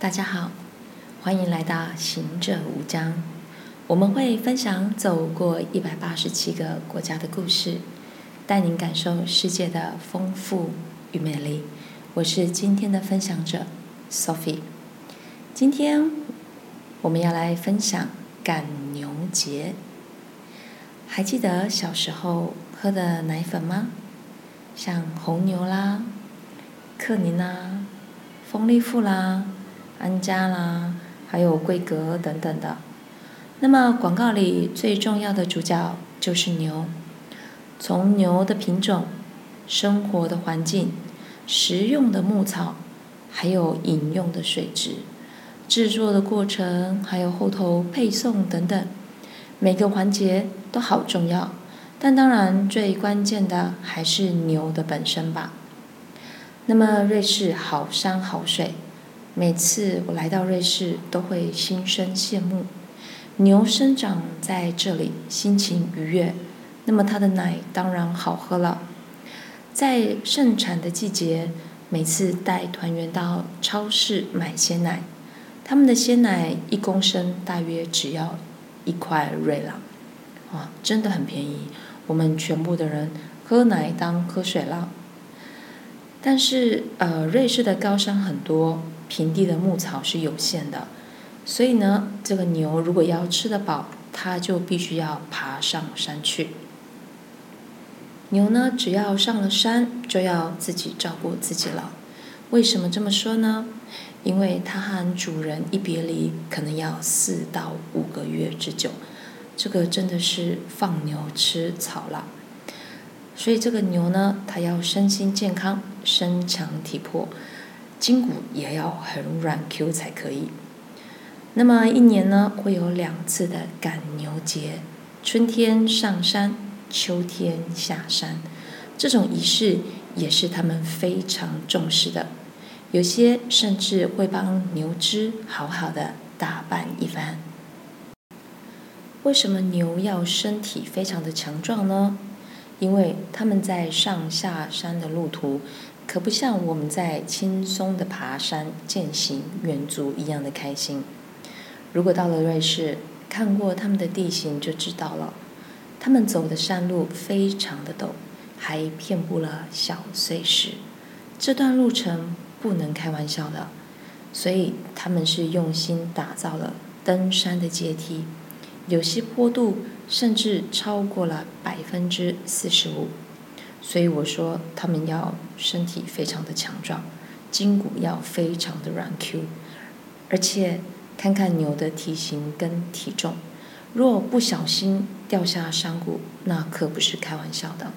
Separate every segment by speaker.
Speaker 1: 大家好，欢迎来到行者无疆。我们会分享走过一百八十七个国家的故事，带您感受世界的丰富与美丽。我是今天的分享者 Sophie。今天我们要来分享赶牛节。还记得小时候喝的奶粉吗？像红牛啦、克宁啦、丰利富啦。安家啦，还有桂格等等的。那么广告里最重要的主角就是牛。从牛的品种、生活的环境、食用的牧草，还有饮用的水质、制作的过程，还有后头配送等等，每个环节都好重要。但当然最关键的还是牛的本身吧。那么瑞士好山好水。每次我来到瑞士，都会心生羡慕。牛生长在这里，心情愉悦，那么它的奶当然好喝了。在盛产的季节，每次带团员到超市买鲜奶，他们的鲜奶一公升大约只要一块瑞郎，啊，真的很便宜。我们全部的人喝奶当喝水了。但是，呃，瑞士的高山很多。平地的牧草是有限的，所以呢，这个牛如果要吃得饱，它就必须要爬上山去。牛呢，只要上了山，就要自己照顾自己了。为什么这么说呢？因为它和主人一别离，可能要四到五个月之久。这个真的是放牛吃草了。所以这个牛呢，它要身心健康，身强体魄。筋骨也要很软 Q 才可以。那么一年呢，会有两次的赶牛节，春天上山，秋天下山。这种仪式也是他们非常重视的，有些甚至会帮牛只好好的打扮一番。为什么牛要身体非常的强壮呢？因为他们在上下山的路途。可不像我们在轻松的爬山、健行、远足一样的开心。如果到了瑞士，看过他们的地形就知道了，他们走的山路非常的陡，还遍布了小碎石，这段路程不能开玩笑的。所以他们是用心打造了登山的阶梯，有些坡度甚至超过了百分之四十五。所以我说，他们要身体非常的强壮，筋骨要非常的软 Q，而且看看牛的体型跟体重，若不小心掉下山谷，那可不是开玩笑的。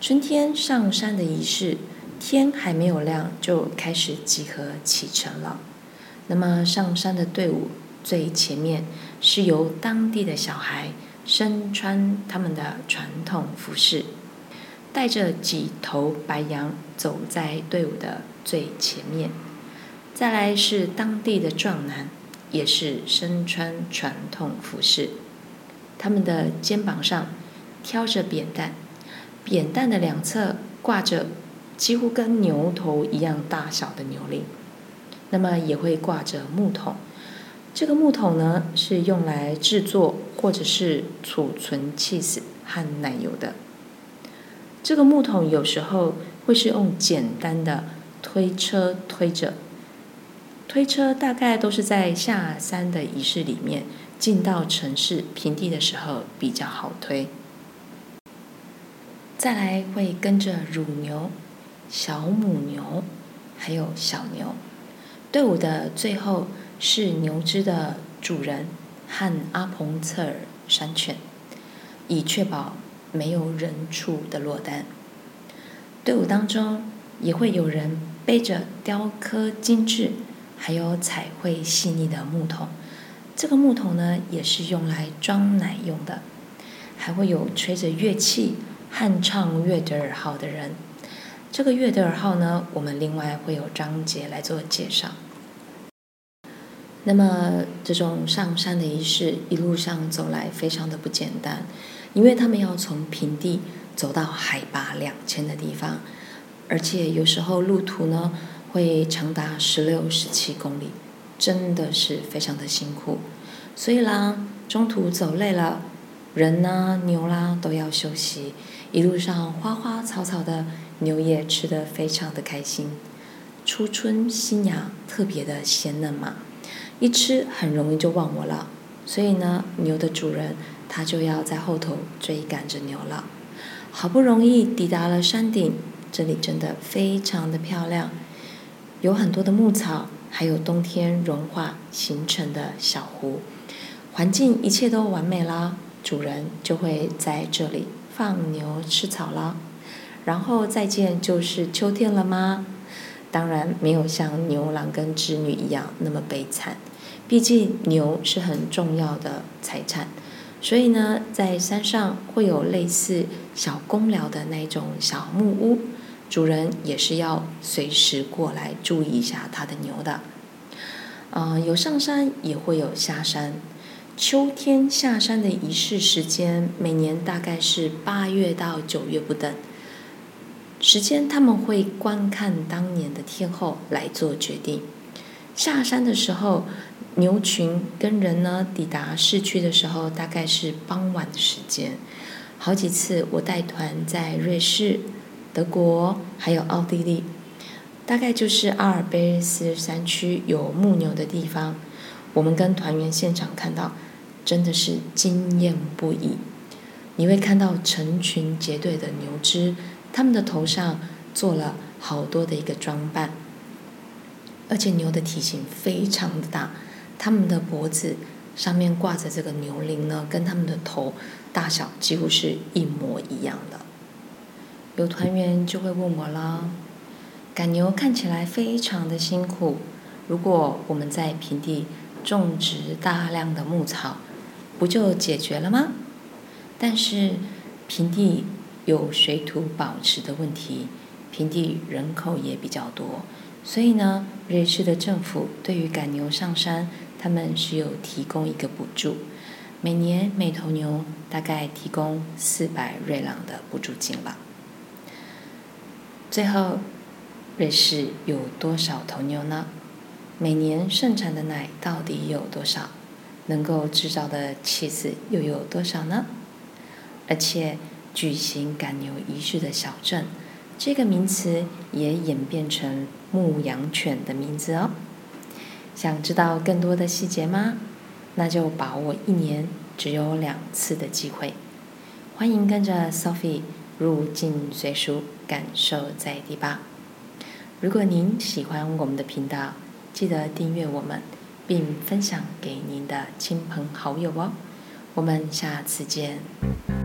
Speaker 1: 春天上山的仪式，天还没有亮就开始集合启程了。那么上山的队伍最前面是由当地的小孩身穿他们的传统服饰。带着几头白羊走在队伍的最前面，再来是当地的壮男，也是身穿传统服饰，他们的肩膀上挑着扁担，扁担的两侧挂着几乎跟牛头一样大小的牛铃，那么也会挂着木桶，这个木桶呢是用来制作或者是储存 cheese 和奶油的。这个木桶有时候会是用简单的推车推着，推车大概都是在下山的仪式里面，进到城市平地的时候比较好推。再来会跟着乳牛、小母牛，还有小牛。队伍的最后是牛只的主人和阿彭策尔山犬，以确保。没有人畜的落单，队伍当中也会有人背着雕刻精致、还有彩绘细腻的木桶。这个木桶呢，也是用来装奶用的。还会有吹着乐器、和唱乐德尔号的人。这个乐德尔号呢，我们另外会有章节来做介绍。那么，这种上山的仪式，一路上走来非常的不简单。因为他们要从平地走到海拔两千的地方，而且有时候路途呢会长达十六、十七公里，真的是非常的辛苦。所以啦，中途走累了，人呢、牛啦都要休息。一路上花花草草的，牛也吃得非常的开心。初春新芽特别的鲜嫩嘛，一吃很容易就忘我了。所以呢，牛的主人他就要在后头追赶着牛了。好不容易抵达了山顶，这里真的非常的漂亮，有很多的牧草，还有冬天融化形成的小湖，环境一切都完美啦。主人就会在这里放牛吃草啦。然后再见就是秋天了吗？当然没有像牛郎跟织女一样那么悲惨，毕竟牛是很重要的财产。所以呢，在山上会有类似小公寮的那种小木屋，主人也是要随时过来注意一下他的牛的。啊、呃，有上山也会有下山。秋天下山的仪式时间，每年大概是八月到九月不等。时间他们会观看当年的天候来做决定。下山的时候。牛群跟人呢，抵达市区的时候，大概是傍晚的时间。好几次我带团在瑞士、德国，还有奥地利，大概就是阿尔卑斯山区有牧牛的地方。我们跟团员现场看到，真的是惊艳不已。你会看到成群结队的牛只，他们的头上做了好多的一个装扮，而且牛的体型非常的大。它们的脖子上面挂着这个牛铃呢，跟它们的头大小几乎是一模一样的。有团员就会问我啦：赶牛看起来非常的辛苦，如果我们在平地种植大量的牧草，不就解决了吗？但是平地有水土保持的问题，平地人口也比较多，所以呢，瑞士的政府对于赶牛上山。他们是有提供一个补助，每年每头牛大概提供四百瑞郎的补助金吧。最后，瑞士有多少头牛呢？每年盛产的奶到底有多少？能够制造的气子又有多少呢？而且，举行赶牛仪式的小镇，这个名词也演变成牧羊犬的名字哦。想知道更多的细节吗？那就把握一年只有两次的机会。欢迎跟着 Sophie 入境随俗，感受在地吧。如果您喜欢我们的频道，记得订阅我们，并分享给您的亲朋好友哦。我们下次见。